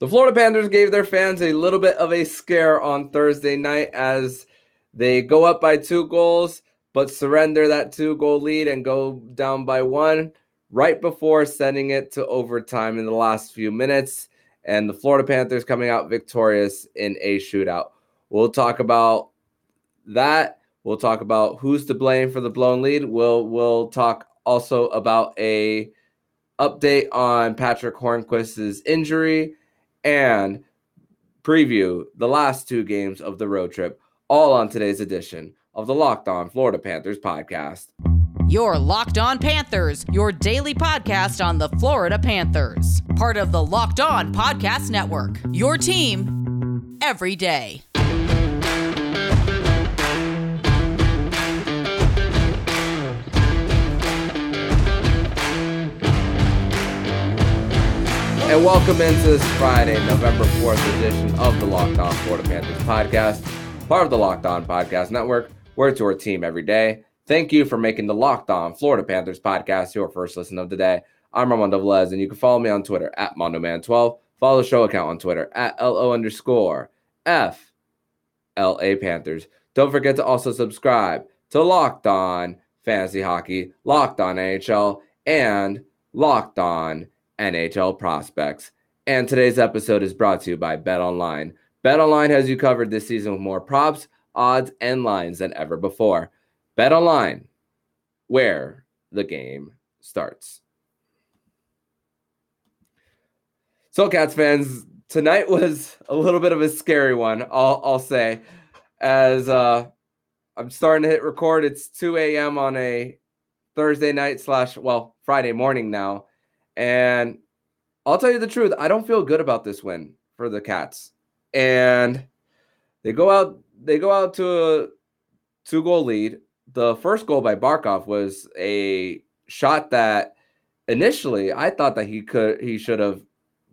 The Florida Panthers gave their fans a little bit of a scare on Thursday night as they go up by two goals, but surrender that two goal lead and go down by one right before sending it to overtime in the last few minutes. And the Florida Panthers coming out victorious in a shootout. We'll talk about that. We'll talk about who's to blame for the blown lead. We'll we'll talk also about a update on Patric Hornqvist's injury and preview the last two games of the road trip, all on today's edition of the Locked On Florida Panthers podcast. Your Locked On Panthers, your daily podcast on the Florida Panthers, part of the Locked On Podcast Network. Your team every day. And welcome into this Friday, November 4th edition of the Locked On Florida Panthers podcast, part of the Locked On Podcast Network. We're to our team every day. Thank you for making the Locked On Florida Panthers podcast your first listen of the day. I'm Armando Velez, and you can follow me on Twitter at MondoMan12. Follow the show account on Twitter at LO underscore F LA Panthers. Don't forget to also subscribe to Locked On Fantasy Hockey, Locked On NHL, and Locked On NHL prospects. And today's episode is brought to you by BetOnline. Bet Online has you covered this season with more props, odds, and lines than ever before. BetOnline, where the game starts. So, Cats fans, tonight was a little bit of a scary one, I'll, I'll say, as uh, I'm starting to hit record. It's 2 a.m. on a Thursday night slash, well, Friday morning now. And I'll tell you the truth, I don't feel good about this win for the Cats. And they go out they go out to a two goal lead. The first goal by Barkov was a shot that initially I thought that he could he should have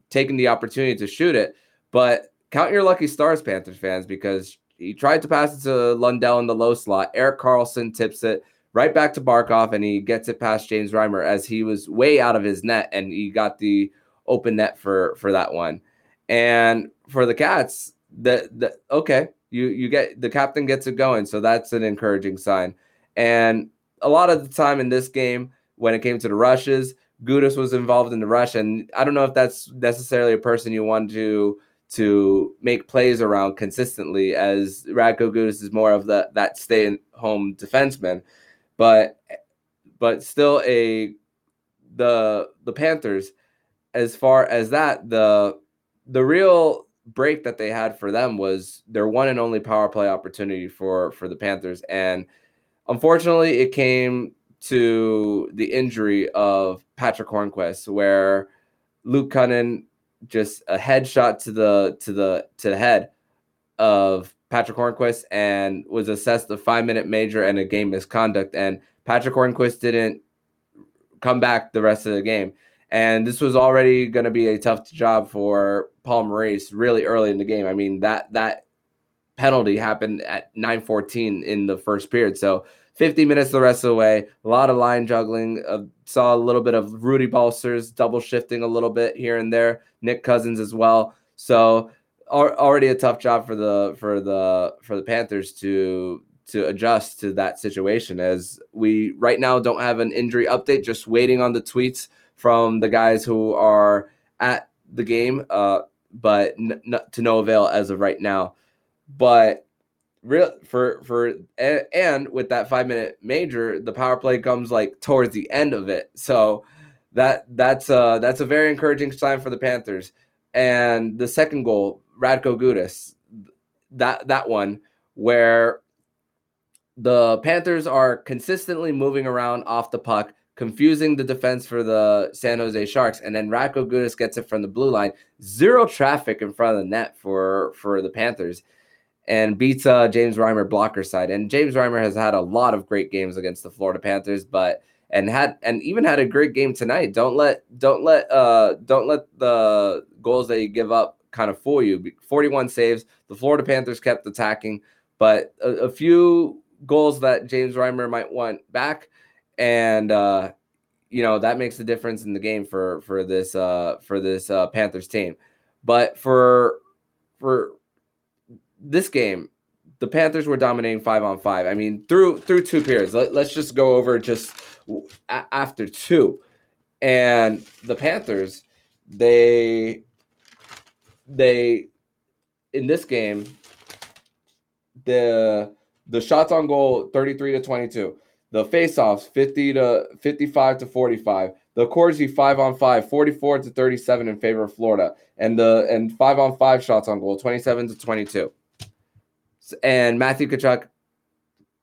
taken the opportunity to shoot it, but count your lucky stars, Panthers fans, because he tried to pass it to Lundell in the low slot. Erik Karlsson tips it right back to Barkov, and he gets it past James Reimer as he was way out of his net, and he got the open net for for that one. And for the Cats, the the okay, you you get the captain gets it going, so that's an encouraging sign. And a lot of the time in this game, when it came to the rushes, Gudas was involved in the rush, and I don't know if that's necessarily a person you want to to make plays around consistently, as Radko Gudas is more of the that stay at home defenseman but but still a the the Panthers as far as that the the real break that they had for them was their one and only power play opportunity for for the Panthers. And unfortunately it came to the injury of Patric Hornqvist where Luke Kunin just a headshot to the to the to the head of Patric Hornqvist and was assessed a five minute major and a game misconduct. And Patric Hornqvist didn't come back the rest of the game. And this was already going to be a tough job for Paul Maurice really early in the game. I mean, that that penalty happened at 9:14 in the first period. So 50 minutes the rest of the way. A lot of line juggling. Uh, saw a little bit of Rudy Balcers double shifting a little bit here and there. Nick Cousins as well. So already a tough job for the for the for the Panthers to to adjust to that situation as we right now don't have an injury update just waiting on the tweets from the guys who are at the game uh but n- n- to no avail as of right now. But real for for and, and with that 5 minute major the power play comes like towards the end of it. So that that's uh that's a very encouraging sign for the Panthers. And the second goal Radko Gudas, that that one where the Panthers are consistently moving around off the puck, confusing the defense for the San Jose Sharks, and then Radko Gudas gets it from the blue line. Zero traffic in front of the net for for the Panthers, and beats uh, James Reimer blocker side. And James Reimer has had a lot of great games against the Florida Panthers, but and had and even had a great game tonight. Don't let don't let uh don't let the goals that you give up kind of fool you. 41 saves. The Florida Panthers kept attacking, but a, a few goals that James Reimer might want back, and uh, you know that makes the difference in the game for for this uh, for this uh, Panthers team. But for for this game, the Panthers were dominating five on five. I mean, through through two periods. Let, us just go over just after two, and the Panthers, they they in this game, the the shots on goal 33 to 22, the faceoffs 50 to 55 to 45, the Corsi five on five 44 to 37 in favor of Florida, and the and five on five shots on goal 27 to 22 and Matthew Tkachuk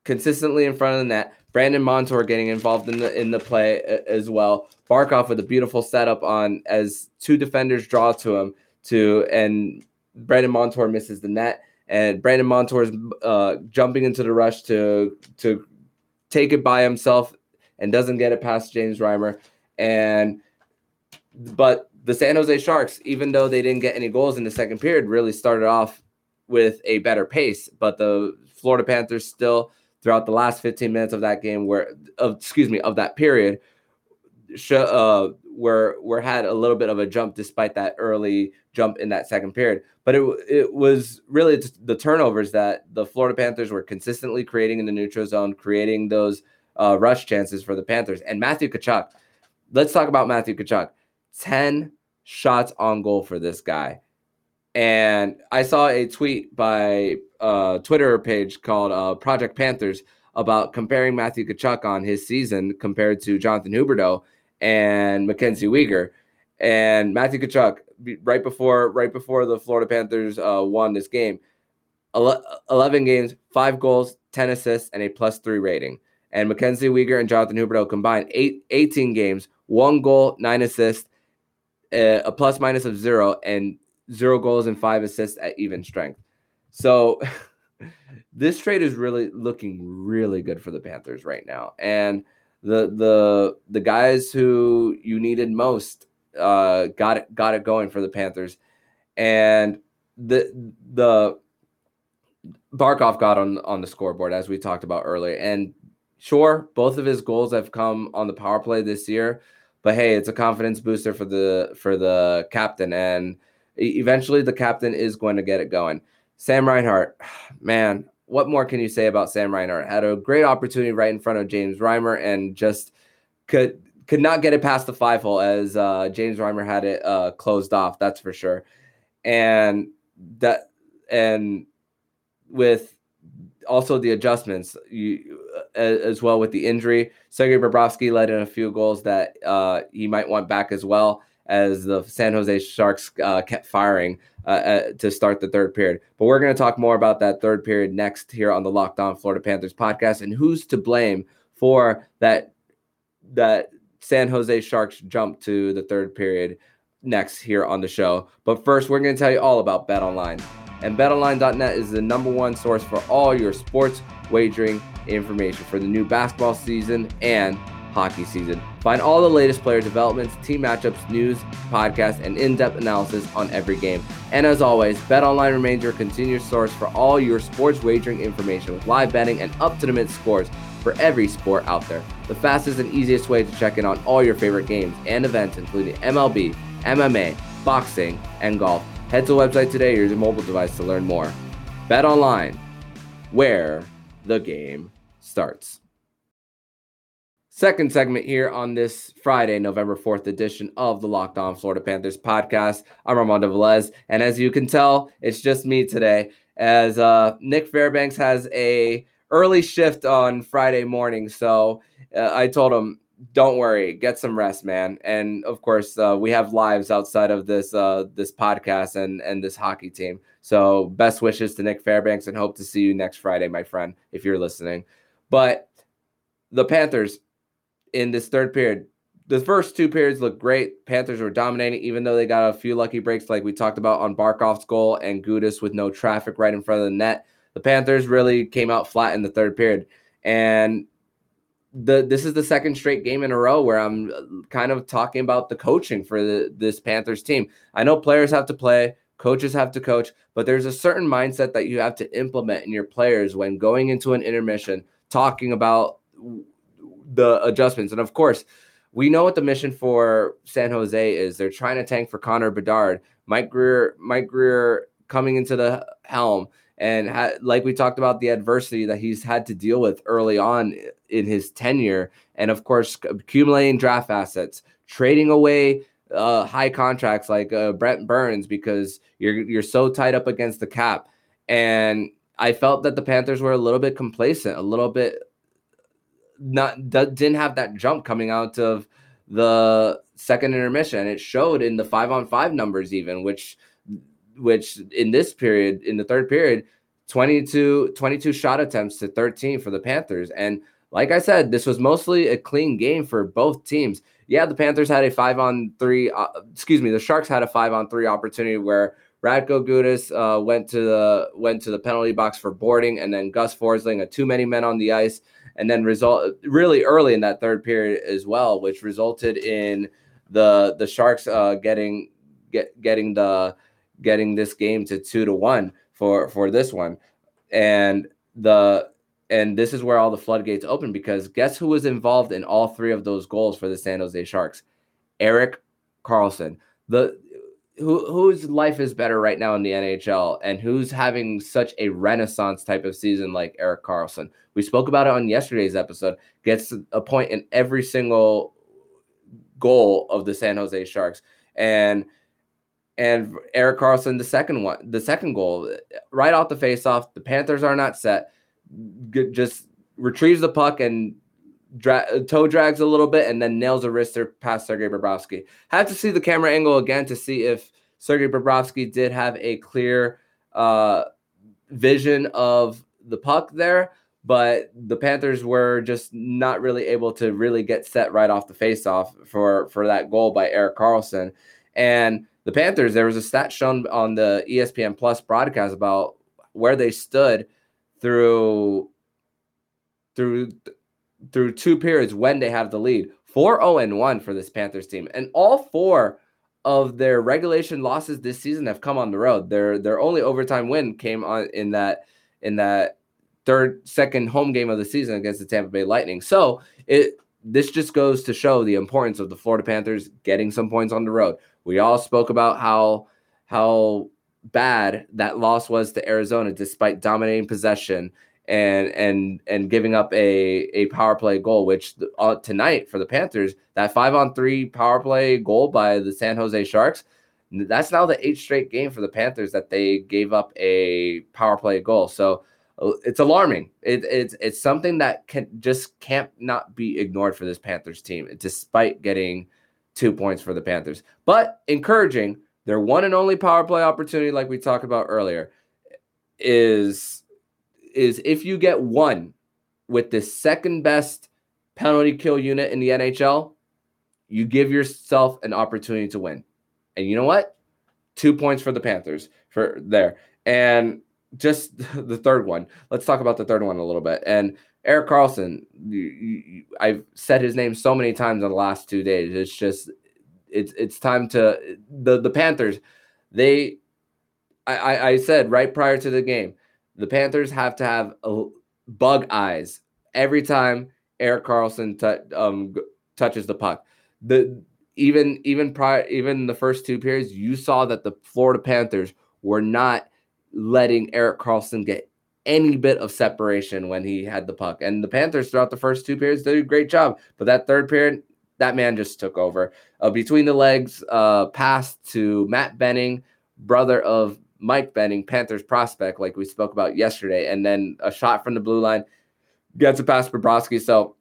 consistently in front of the net. Brandon Montour getting involved in the in the play as well. Barkov with a beautiful setup on as two defenders draw to him to and Brandon Montour misses the net and Brandon Montour is uh, jumping into the rush to to take it by himself and doesn't get it past James Reimer and but the San Jose Sharks even though they didn't get any goals in the second period really started off with a better pace. But the Florida Panthers still, throughout the last 15 minutes of that game, where, of, excuse me, of that period, uh, were were had a little bit of a jump despite that early jump in that second period. But it it was really the turnovers that the Florida Panthers were consistently creating in the neutral zone, creating those uh, rush chances for the Panthers. And Matthew Tkachuk, let's talk about Matthew Tkachuk. Ten shots on goal for this guy. And I saw a tweet by a Twitter page called uh, Project Panthers about comparing Matthew Tkachuk on his season compared to Jonathan Huberdeau and Mackenzie Weegar. And Matthew Tkachuk, right before right before the Florida Panthers uh, won this game, 11 games, five goals, 10 assists, and a plus three rating. And Mackenzie Weegar and Jonathan Huberdeau combined eight, 18 games, one goal, nine assists, a plus minus of zero, and zero goals and five assists at even strength. So this trade is really looking really good for the Panthers right now. And the the the guys who you needed most uh, got it got it going for the Panthers. And the the Barkov got on on the scoreboard as we talked about earlier. And sure, both of his goals have come on the power play this year, but hey, it's a confidence booster for the for the captain and eventually the captain is going to get it going. Sam Reinhart, man, what more can you say about Sam Reinhart? Had a great opportunity right in front of James Reimer and just could could not get it past the five hole as uh, James Reimer had it uh, closed off. That's for sure. And that and with also the adjustments you, as well with the injury, Sergei Bobrovsky led in a few goals that uh, he might want back as well as the San Jose Sharks uh, kept firing uh, uh, to start the third period. But we're going to talk more about that third period next here on the Locked On Florida Panthers podcast and who's to blame for that that San Jose Sharks jump to the third period next here on the show. But first, we're going to tell you all about BetOnline. And betonline.net is the number one source for all your sports wagering information for the new basketball season and hockey season. Find all the latest player developments, team matchups, news, podcasts, and in-depth analysis on every game. And as always, BetOnline remains your continuous source for all your sports wagering information with live betting and up-to-the-minute scores for every sport out there. The fastest and easiest way to check in on all your favorite games and events, including MLB, MMA, boxing, and golf. Head to the website today or use your mobile device to learn more. BetOnline, where the game starts. Second segment here on this Friday, November 4th edition of the Locked On Florida Panthers podcast. I'm Armando Velez, and as you can tell, it's just me today as uh, Nick Fairbanks has a early shift on Friday morning. So uh, I told him, don't worry, get some rest, man. And of course, uh, we have lives outside of this uh, this podcast and and this hockey team. So best wishes to Nick Fairbanks, and hope to see you next Friday, my friend, if you're listening. But the Panthers in this third period. The first two periods looked great. Panthers were dominating, even though they got a few lucky breaks, like we talked about on Barkov's goal and Gudas with no traffic right in front of the net. The Panthers really came out flat in the third period. And the this is the second straight game in a row where I'm kind of talking about the coaching for the, this Panthers team. I know players have to play, coaches have to coach, but there's a certain mindset that you have to implement in your players when going into an intermission, talking about the adjustments. And of course, we know what the mission for San Jose is. They're trying to tank for Connor Bedard, Mike Greer, Mike Grier coming into the helm and ha- like we talked about the adversity that he's had to deal with early on in his tenure and of course accumulating draft assets trading away uh, high contracts like uh, Brent Burns because you're you're so tied up against the cap and I felt that the Panthers were a little bit complacent a little bit not didn't have that jump coming out of the second intermission it showed in the 5 on 5 numbers even which which in this period, in the third period, 22, 22 shot attempts to 13 for the Panthers. And like I said, this was mostly a clean game for both teams. Yeah, the Panthers had a five on three, uh, excuse me, the Sharks had a five on three opportunity where Radko Gudas uh, went to the went to the penalty box for boarding, and then Gus Forsling had too many men on the ice, and then result really early in that third period as well, which resulted in the the Sharks uh, getting get getting the getting this game to two to one for for this one, and the and this is where all the floodgates open because guess who was involved in all three of those goals for the San Jose Sharks? Erik Karlsson. The who whose life is better right now in the NHL and who's having such a renaissance type of season like Erik Karlsson. We spoke about it on yesterday's episode. Gets a point in every single goal of the San Jose Sharks. And and Erik Karlsson the second one, the second goal, right off the face off. The Panthers are not set. Just retrieves the puck and dra- toe drags a little bit and then nails a wrister past Sergei Bobrovsky. Had to see the camera angle again to see if Sergei Bobrovsky did have a clear uh, vision of the puck there, but the Panthers were just not really able to really get set right off the faceoff for for that goal by Erik Karlsson. And the Panthers, there was a stat shown on the ESPN Plus broadcast about where they stood through through through two periods when they have the lead. 4-0 and 1 for this Panthers team. And all four of their regulation losses this season have come on the road. Their their only overtime win came on in that in that third second home game of the season against the Tampa Bay Lightning. So it this just goes to show the importance of the Florida Panthers getting some points on the road. We all spoke about how how bad that loss was to Arizona despite dominating possession and and and giving up a a power play goal which uh, tonight for the Panthers that 5 on 3 power play goal by the San Jose Sharks that's now the eighth straight game for the Panthers that they gave up a power play goal so uh, it's alarming it, it's it's something that can just can't not be ignored for this Panthers team despite getting two points for the Panthers. But encouraging, their one and only power play opportunity, like we talked about earlier, is is if you get one with the second best penalty kill unit in the NHL, you give yourself an opportunity to win. And you know what? Two points for the Panthers for there. And just the third one. Let's talk about the third one a little bit. And Erik Karlsson, I've said his name so many times in the last two days. It's just it's it's time to the the Panthers. They, I I said right prior to the game, the Panthers have to have bug eyes every time Erik Karlsson t- um, touches the puck. The even even prior even the first two periods, you saw that the Florida Panthers were not letting Erik Karlsson get any bit of separation when he had the puck. And the Panthers throughout the first two periods did a great job. But that third period, that man just took over. Uh, between the legs, uh, pass to Matt Benning, brother of Mike Benning, Panthers prospect, like we spoke about yesterday. And then a shot from the blue line gets it past Bobrovsky. So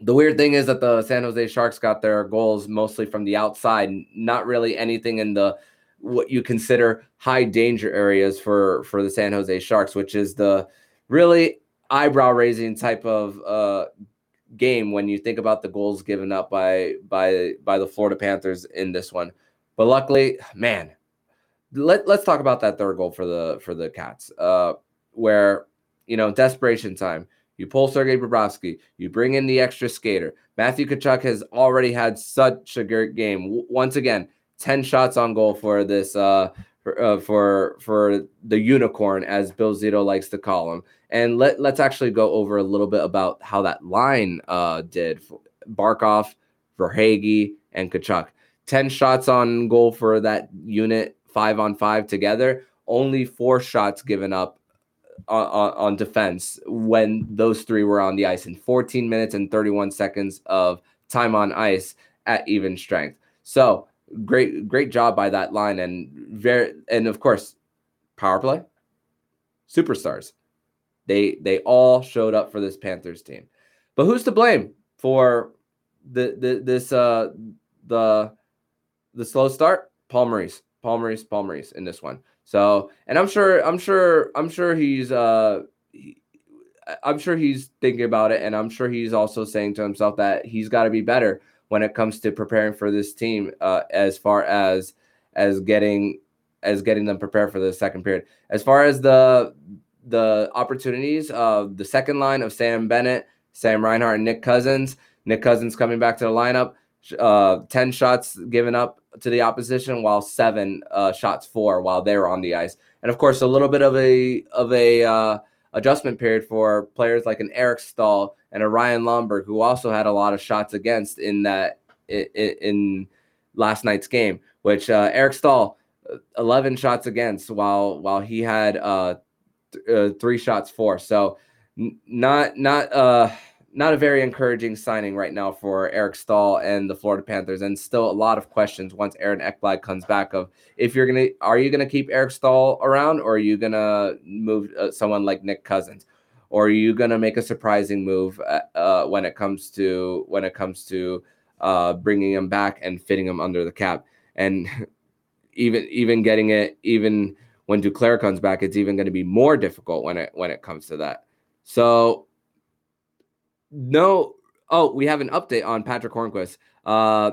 the weird thing is that the San Jose Sharks got their goals mostly from the outside, not really anything in the what you consider high danger areas for for the San Jose Sharks, which is the really eyebrow raising type of uh, game when you think about the goals given up by by by the Florida Panthers in this one. But luckily, man, let let's talk about that third goal for the for the Cats, uh, where you know desperation time. You pull Sergei Bobrovsky, you bring in the extra skater. Matthew Tkachuk has already had such a great game. Once again, 10 shots on goal for this uh for uh, for, for the unicorn as Bill Zito likes to call him. And let let's actually go over a little bit about how that line uh did. Barkov, Verhaeghe, and Tkachuk. 10 shots on goal for that unit, five on five together, only four shots given up on, on, on, defense when those three were on the ice in 14 minutes and 31 seconds of time on ice at even strength. So great, great job by that line, and very, and of course, power play, superstars. They they all showed up for this Panthers team, but who's to blame for the the this uh the the slow start? Paul Maurice, Paul Maurice, Paul Maurice in this one. So, and I'm sure, I'm sure, I'm sure he's uh. He, I'm sure he's thinking about it, and I'm sure he's also saying to himself that he's got to be better when it comes to preparing for this team, uh, as far as as getting as getting them prepared for the second period. As far as the the opportunities, uh, the second line of Sam Bennett, Sam Reinhart, and Nick Cousins. Nick Cousins coming back to the lineup. Uh, 10 shots given up to the opposition, while seven uh, shots for while they were on the ice. And of course, a little bit of a of a uh, adjustment period for players like an Eric Staal and a Ryan Lomberg, who also had a lot of shots against in that in, in last night's game. Which uh, Eric Staal, uh, 11 shots against, while while he had uh, th- uh, three shots for. So n- not not not a very encouraging signing right now for Eric Staal and the Florida Panthers, and still a lot of questions once Aaron Ekblad comes back. Of if you're gonna, are you gonna keep Eric Staal around, or are you gonna move uh, someone like Nick Cousins, or are you gonna make a surprising move uh, uh, when it comes to when it comes to uh, bringing him back and fitting him under the cap, and even even getting it even when Duclair comes back, it's even going to be more difficult when it when it comes to that. So no, oh, we have an update on Patric Hornqvist uh,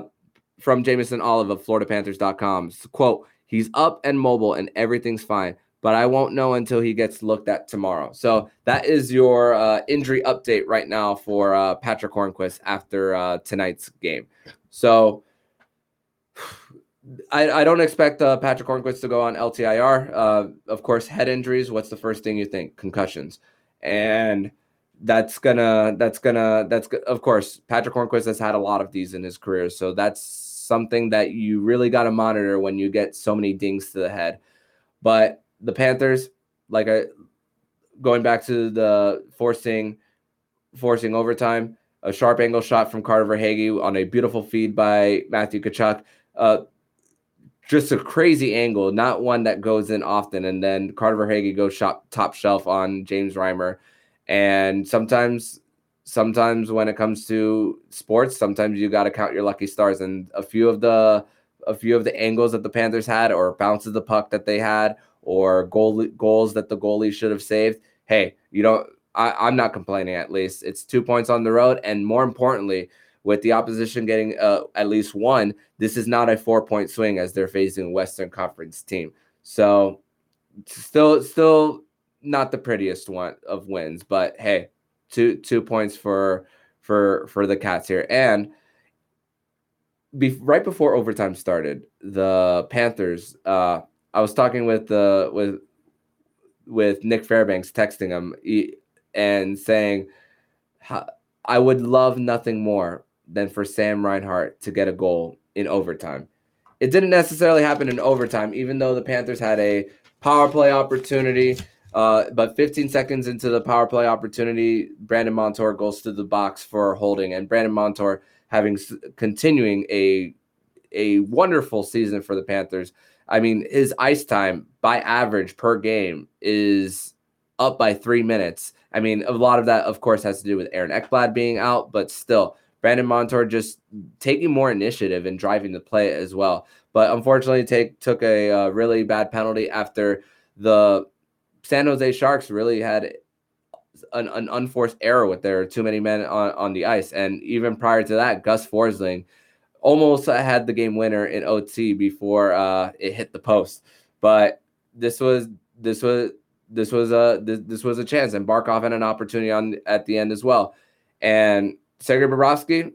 from Jameson Olive of FloridaPanthers.com. Quote: He's up and mobile, and everything's fine. But I won't know until he gets looked at tomorrow. So that is your uh, injury update right now for uh, Patric Hornqvist after uh, tonight's game. So I, I don't expect uh, Patric Hornqvist to go on LTIR. Uh, of course, head injuries. What's the first thing you think? Concussions, and that's gonna that's gonna that's of course Patric Hornqvist has had a lot of these in his career, so that's something that you really got to monitor when you get so many dings to the head. But the Panthers, like I going back to the forcing forcing overtime, a sharp angle shot from Carter Verhaeghe on a beautiful feed by Matthew Tkachuk. Uh, just a crazy angle, not one that goes in often. And then Carter Verhaeghe goes shot top shelf on James Reimer. And sometimes, sometimes when it comes to sports, sometimes you got to count your lucky stars. And a few of the a few of the angles that the Panthers had, or bounces the puck that they had, or goal goals that the goalie should have saved. Hey, you don't. I, I'm not complaining. At least it's two points on the road, and more importantly, with the opposition getting uh, at least one, this is not a four point swing as they're facing a Western Conference team. So, still, still not the prettiest one of wins, but hey, two two points for for for the Cats here. And be, right before overtime started, the Panthers. Uh, I was talking with the with with Nick Fairbanks, texting him and saying, "I would love nothing more than for Sam Reinhart to get a goal in overtime. It didn't necessarily happen in overtime, even though the Panthers had a power play opportunity. Uh, but 15 seconds into the power play opportunity, Brandon Montour goes to the box for holding, and Brandon Montour having continuing a a wonderful season for the Panthers. I mean, his ice time by average per game is up by three minutes. I mean, a lot of that, of course, has to do with Aaron Ekblad being out, but still, Brandon Montour just taking more initiative and driving the play as well. But unfortunately, take took a uh, really bad penalty after the San Jose Sharks really had an, an, unforced error with their too many men on, on the ice. And even prior to that, Gus Forsling almost had the game winner in OT before uh, it hit the post. But this was this was this was a this, this was a chance, and Barkov had an opportunity on at the end as well. And Sergei Bobrovsky,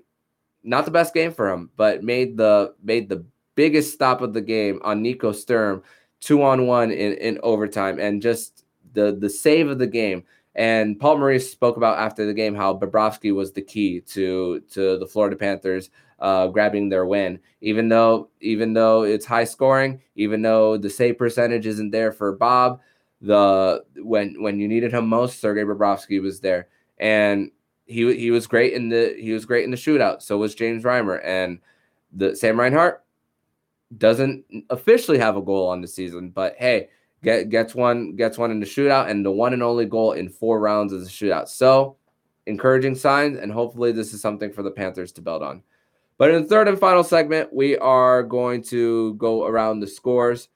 not the best game for him, but made the made the biggest stop of the game on Nico Sturm, two on one in, in overtime, and just the the save of the game. And Paul Maurice spoke about after the game how Bobrovsky was the key to to the Florida Panthers uh, grabbing their win. Even though even though it's high scoring, even though the save percentage isn't there for Bob, the when when you needed him most, Sergei Bobrovsky was there, and he he was great in the he was great in the shootout. So was James Reimer and the Sam Reinhart doesn't officially have a goal on the season, but hey, get gets one gets one in the shootout and the one and only goal in four rounds of a shootout. So encouraging signs, and hopefully this is something for the Panthers to build on. But in the third and final segment, we are going to go around the scores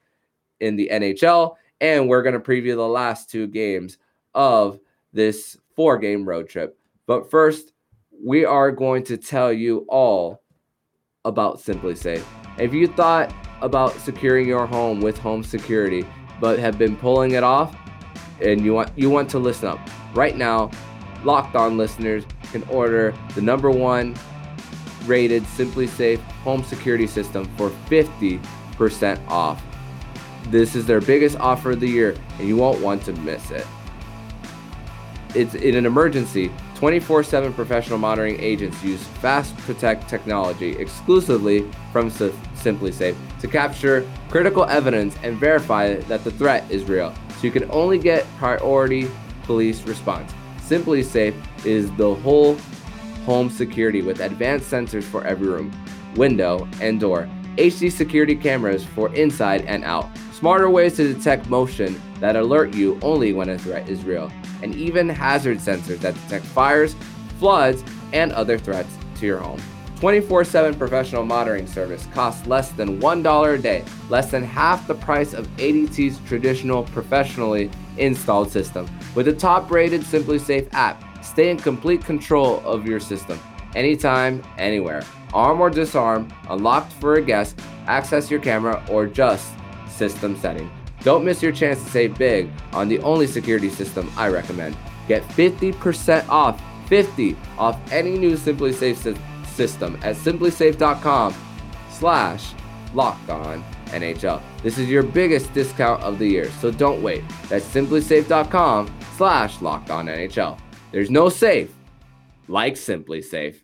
in the NHL, and we're going to preview the last two games of this four game road trip. But first, we are going to tell you all about SimpliSafe. If you thought about securing your home with home security but have been pulling it off and you want you want to listen up. Right now, Locked On listeners can order the number 1 rated SimpliSafe home security system for 50% off. This is their biggest offer of the year and you won't want to miss it. It's in an emergency 24 7 professional monitoring agents use Fast Protect technology exclusively from SimpliSafe to capture critical evidence and verify that the threat is real, so you can only get priority police response. SimpliSafe is the whole home security with advanced sensors for every room, window, and door, HD security cameras for inside and out, smarter ways to detect motion that alert you only when a threat is real and even hazard sensors that detect fires, floods, and other threats to your home. 24 7 professional monitoring service costs less than $1 a day, less than half the price of ADT's traditional professionally installed system. With a top rated SimpliSafe app, stay in complete control of your system, anytime, anywhere. Arm or disarm, unlocked for a guest, access your camera, or just system setting. Don't miss your chance to save big on the only security system I recommend. Get 50% off, 50 off any new SimpliSafe system at simplisafe.com slash locked on NHL. This is your biggest discount of the year, so don't wait. That's simplisafe.com slash locked on NHL. There's no safe like SimpliSafe.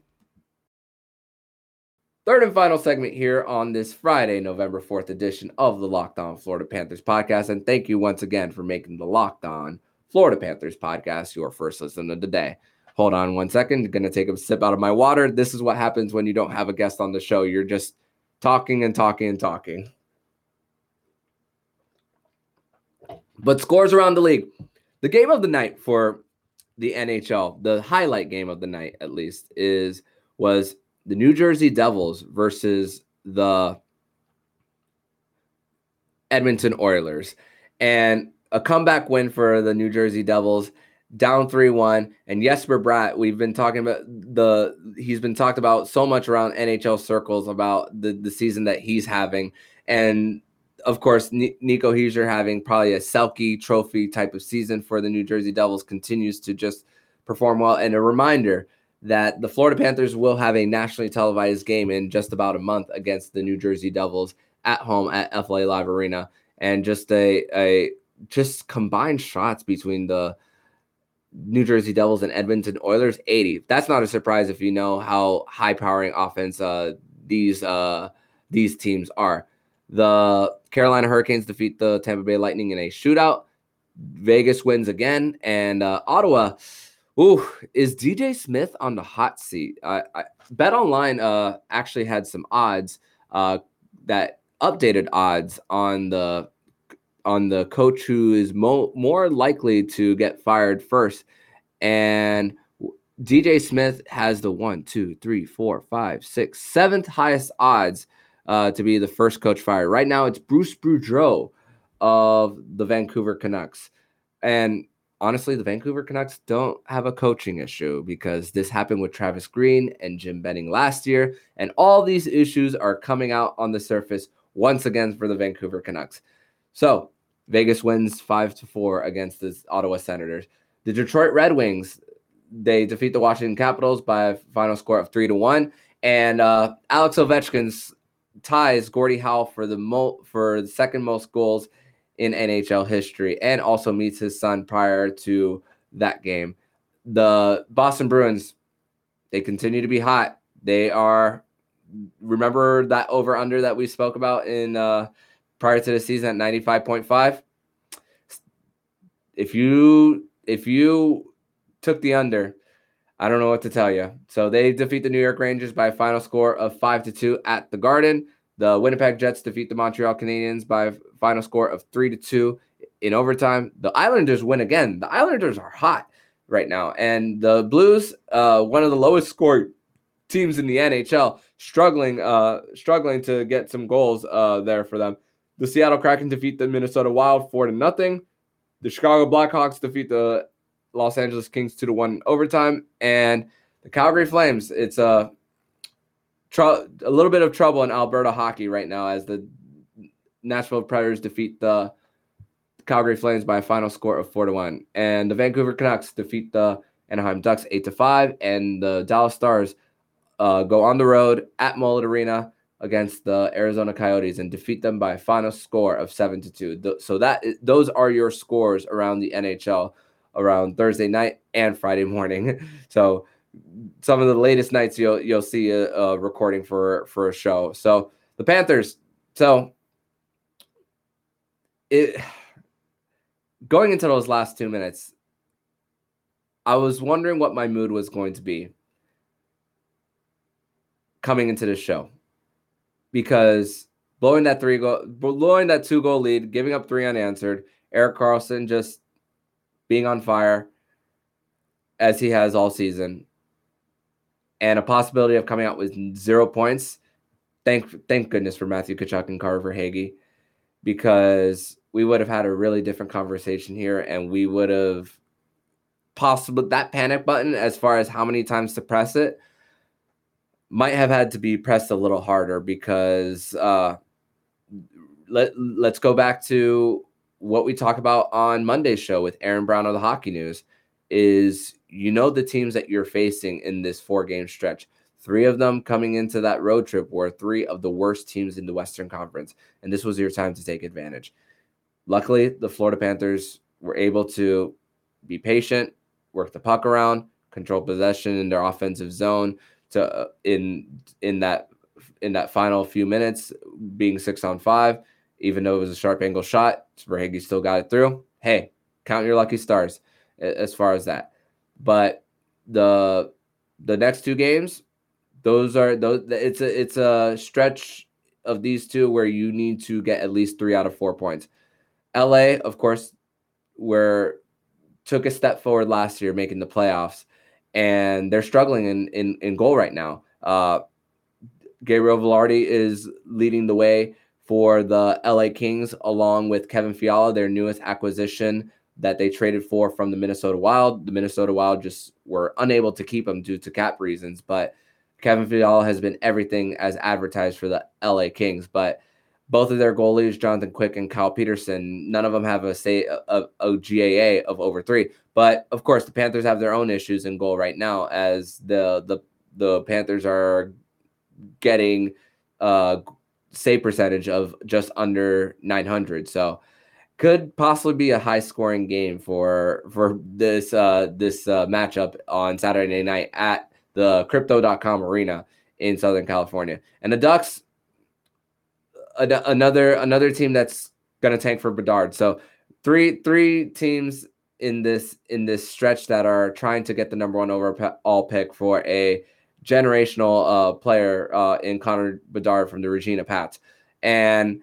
Third and final segment here on this Friday, November 4th edition of the Locked On Florida Panthers podcast. And thank you once again for making the Locked On Florida Panthers podcast your first listen of the day. Hold on one second. Going to take a sip out of my water. This is what happens when you don't have a guest on the show. You're just talking and talking and talking. But scores around the league. The game of the night for the NHL, the highlight game of the night at least, is was the New Jersey Devils versus the Edmonton Oilers. And a comeback win for the New Jersey Devils, down 3-1. And Jesper Bratt, we've been talking about the he's been talked about so much around NHL circles about the, the season that he's having. And of course, Nico Hischier having probably a Selke trophy type of season for the New Jersey Devils continues to just perform well. And a reminder that the Florida Panthers will have a nationally televised game in just about a month against the New Jersey Devils at home at FLA Live Arena, and just a a just combined shots between the New Jersey Devils and Edmonton Oilers 80. That's not a surprise if you know how high powering offense uh, these uh, these teams are. The Carolina Hurricanes defeat the Tampa Bay Lightning in a shootout. Vegas wins again, and uh, Ottawa Ooh, is DJ Smith on the hot seat? I, I BetOnline uh, actually had some odds uh, that updated odds on the on the coach who is mo- more likely to get fired first, and DJ Smith has the one, two, three, four, five, six, seventh highest odds uh, to be the first coach fired. Right now, it's Bruce Boudreau of the Vancouver Canucks, and honestly, the Vancouver Canucks don't have a coaching issue because this happened with Travis Green and Jim Benning last year. And all these issues are coming out on the surface once again for the Vancouver Canucks. So Vegas wins five to four against the Ottawa Senators. The Detroit Red Wings, they defeat the Washington Capitals by a final score of three to one. And uh, Alex Ovechkin's ties Gordie Howe for the mo- for the second most goals in NHL history and also meets his son prior to that game. The Boston Bruins, they continue to be hot. They are remember that over under that we spoke about in uh, prior to the season at 95.5? If you if you took the under, I don't know what to tell you. So they defeat the New York Rangers by a final score of 5 to 2 at the Garden. The Winnipeg Jets defeat the Montreal Canadiens by final score of 3 to 2 in overtime. The Islanders win again. The Islanders are hot right now. And the Blues, uh, one of the lowest scored teams in the NHL, struggling, uh, struggling to get some goals uh, there for them. The Seattle Kraken defeat the Minnesota Wild four to nothing. The Chicago Blackhawks defeat the Los Angeles Kings two to one overtime, and the Calgary Flames. It's a tr- a little bit of trouble in Alberta hockey right now as the Nashville Predators defeat the Calgary Flames by a final score of four to one, and the Vancouver Canucks defeat the Anaheim Ducks eight to five, and the Dallas Stars uh, go on the road at Mullet Arena against the Arizona Coyotes and defeat them by a final score of seven to two. So that those are your scores around the NHL around Thursday night and Friday morning. So some of the latest nights you'll you'll see a, a recording for for a show. So the Panthers. So it going into those last two minutes, I was wondering what my mood was going to be coming into the show because blowing that three goal, blowing that two goal lead, giving up three unanswered, Erik Karlsson just being on fire as he has all season, and a possibility of coming out with zero points. Thank thank goodness for Matthew Tkachuk and Carter Verhaeghe, because we would have had a really different conversation here, and we would have possibly that panic button as far as how many times to press it might have had to be pressed a little harder because uh, let let's go back to what we talk about on Monday's show with Aaron Brown of the Hockey News is you know the teams that you're facing in this four game stretch. Three of them coming into that road trip were three of the worst teams in the Western Conference, and this was your time to take advantage. Luckily, the Florida Panthers were able to be patient, work the puck around, control possession in their offensive zone to uh, in in that in that final few minutes, being six on five even though it was a sharp angle shot, Verhaeghe still got it through. Hey, count your lucky stars as far as that. But the the next two games, those are those. It's a it's a stretch of these two where you need to get at least three out of four points. LA, of course, where took a step forward last year, making the playoffs, and they're struggling in in, in goal right now. Uh, Gabriel Vilardi is leading the way for the LA Kings, along with Kevin Fiala, their newest acquisition that they traded for from the Minnesota Wild. The Minnesota Wild just were unable to keep him due to cap reasons, but Kevin Fiala has been everything as advertised for the LA Kings. But both of their goalies, Jonathan Quick and Kyle Petersen, none of them have a say a, a GAA of over three. But of course, the Panthers have their own issues in goal right now, as the the the Panthers are getting uh save percentage of just under 900. So could possibly be a high scoring game for for this uh this uh, matchup on Saturday night at the crypto.com arena in Southern California. And the Ducks another another team that's to tank for Bedard. So three three teams in this in this stretch that are trying to get the number 1 overall pick for a generational uh, player uh, in Connor Bedard from the Regina Pats. And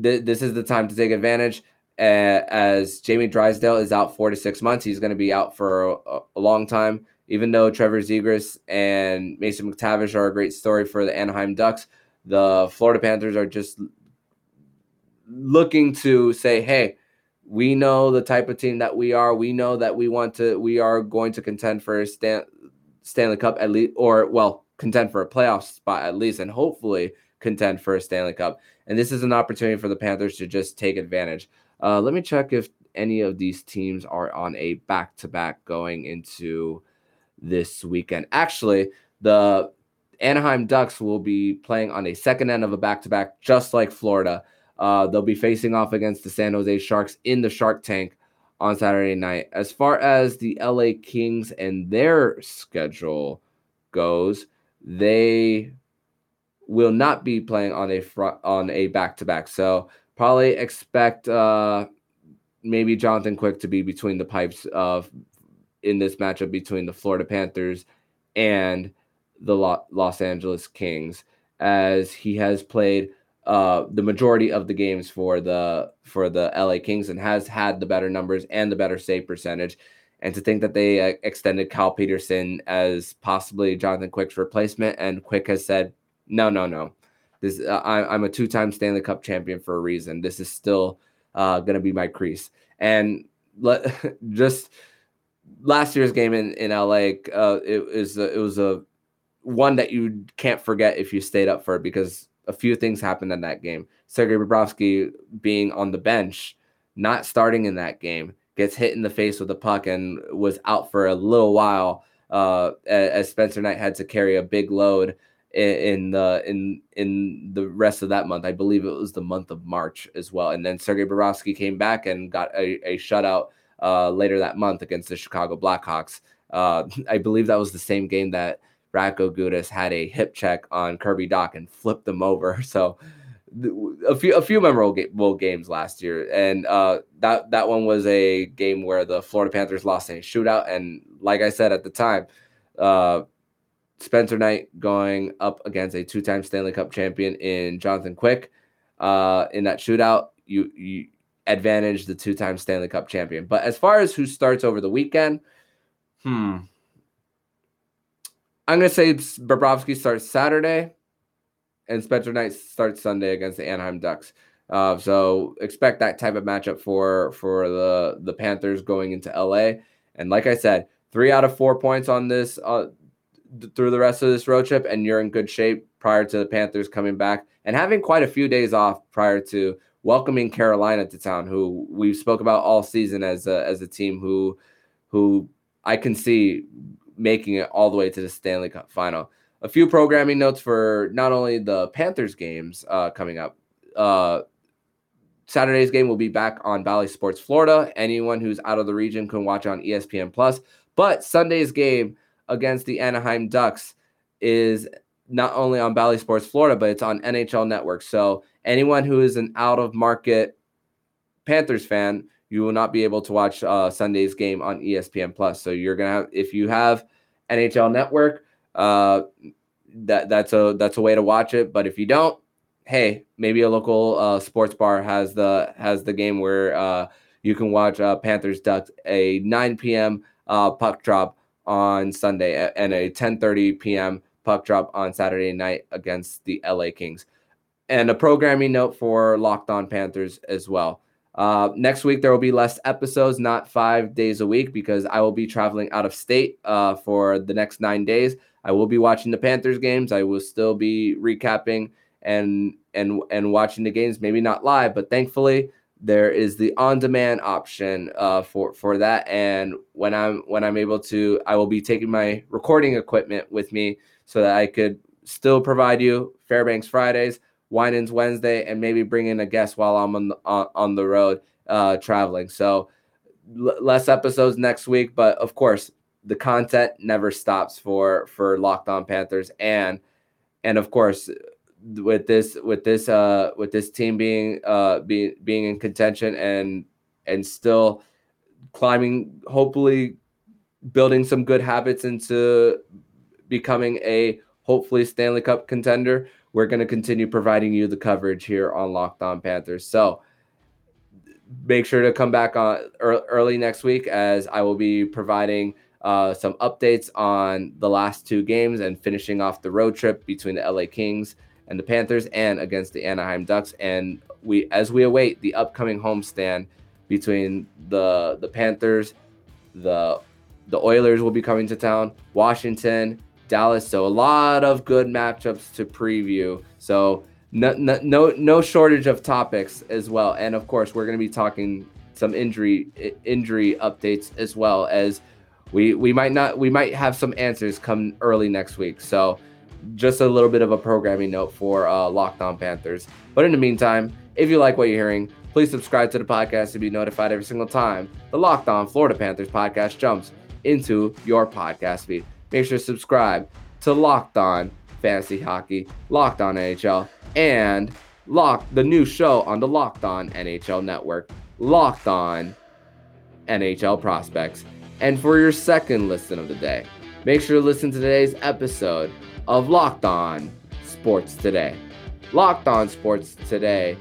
th- this is the time to take advantage. Uh, as Jamie Drysdale is out four to six months, he's going to be out for a, a, long time. Even though Trevor Zegras and Mason McTavish are a great story for the Anaheim Ducks, the Florida Panthers are just looking to say, hey, we know the type of team that we are. We know that we want to, we are going to contend for a stand, Stanley Cup at least, or well, contend for a playoff spot at least, and hopefully contend for a Stanley Cup. And this is an opportunity for the Panthers to just take advantage. Uh, let me check if any of these teams are on a back to back going into this weekend. Actually, the Anaheim Ducks will be playing on a second end of a back to back, just like Florida. Uh, they'll be facing off against the San Jose Sharks in the Shark Tank on Saturday night. As far as the LA Kings and their schedule goes, they will not be playing on a front on a back to back. So probably expect uh, maybe Jonathan Quick to be between the pipes of in this matchup between the Florida Panthers and the Los Angeles Kings, as he has played uh, the majority of the games for the for the LA Kings and has had the better numbers and the better save percentage. And to think that they uh, extended Cal Petersen as possibly Jonathan Quick's replacement, and Quick has said, "No, no, no. This uh, I, am a two-time Stanley Cup champion for a reason. This is still uh, going to be my crease." And let just last year's game in in LA, uh, it a, it was a one that you can't forget if you stayed up for it because a few things happened in that game. Sergei Bobrovsky being on the bench, not starting in that game, gets hit in the face with a puck and was out for a little while. Uh, as Spencer Knight had to carry a big load in, in the in in the rest of that month. I believe it was the month of March as well. And then Sergei Bobrovsky came back and got a, a shutout uh, later that month against the Chicago Blackhawks. Uh, I believe that was the same game that Radko Gudas had a hip check on Kirby Dach and flipped them over. So a few a few memorable games last year, and uh, that that one was a game where the Florida Panthers lost in a shootout. And like I said at the time, uh, Spencer Knight going up against a two-time Stanley Cup champion in Jonathan Quick uh, in that shootout. You you advantage the two-time Stanley Cup champion. But as far as who starts over the weekend, hmm, I'm gonna say Bobrovsky starts Saturday, and Spencer Knight starts Sunday against the Anaheim Ducks. Uh, so expect that type of matchup for for the the Panthers going into LA. And like I said, three out of four points on this uh, through the rest of this road trip, and you're in good shape prior to the Panthers coming back and having quite a few days off prior to welcoming Carolina to town, who we've spoke about all season as a as a team who who I can see making it all the way to the Stanley Cup final. A few programming notes for not only the Panthers games uh, coming up. Uh, Saturday's game will be back on Bally Sports Florida. Anyone who's out of the region can watch on ESPN Plus. But Sunday's game against the Anaheim Ducks is not only on Bally Sports Florida, but it's on NHL Network. So anyone who is an out of market Panthers fan you will not be able to watch uh, Sunday's game on ESPN Plus. So you're gonna have if you have NHL Network, uh, that that's a that's a way to watch it. But if you don't, hey, maybe a local uh, sports bar has the has the game where uh, you can watch uh, Panthers Ducks a 9 p.m. Uh, puck drop on Sunday and a 10:30 p.m. puck drop on Saturday night against the LA Kings. And a programming note for Locked On Panthers as well. Uh, next week there will be less episodes, not five days a week, because I will be traveling out of state uh, for the next nine days. I will be watching the Panthers games. I will still be recapping and and and watching the games. Maybe not live, but thankfully there is the on-demand option uh, for for that. And when I'm when I'm able to, I will be taking my recording equipment with me so that I could still provide you Fairbanks Fridays Winans Wednesday, and maybe bring in a guest while I'm on the, on, on the road uh, traveling. So l- less episodes next week, but of course the content never stops for for Locked On Panthers, and and of course with this with this uh with this team being uh being being in contention and and still climbing hopefully building some good habits into becoming a hopefully Stanley Cup contender we're going to continue providing you the coverage here on Locked On Panthers. So make sure to come back on early next week as I will be providing uh, some updates on the last two games and finishing off the road trip between the LA Kings and the Panthers and against the Anaheim Ducks. And we, as we await the upcoming homestand between the the Panthers, the the Oilers will be coming to town, Washington, Dallas. So a lot of good matchups to preview. So no, no, no, shortage of topics as well. And of course, we're going to be talking some injury injury updates as well as we we might not we might have some answers come early next week. So just a little bit of a programming note for uh, Locked On Panthers. But in the meantime, if you like what you're hearing, please subscribe to the podcast to be notified every single time the Locked On Florida Panthers podcast jumps into your podcast feed make sure to subscribe to Locked On fantasy hockey, Locked On NHL, and Lock the new show on the Locked On NHL network, Locked On NHL Prospects. And for your second listen of the day, make sure to listen to today's episode of Locked On Sports Today. Locked On Sports Today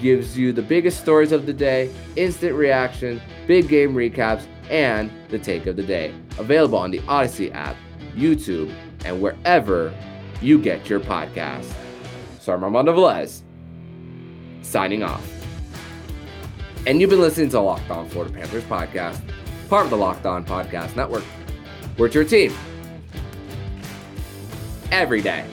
gives you the biggest stories of the day, instant reaction, big game recaps, and the take of the day. Available on the Odyssey app, YouTube, and wherever you get your podcast. So I'm Armando Velez, signing off. And you've been listening to Locked On Florida Panthers podcast, part of the Locked On Podcast Network. We're your team every day.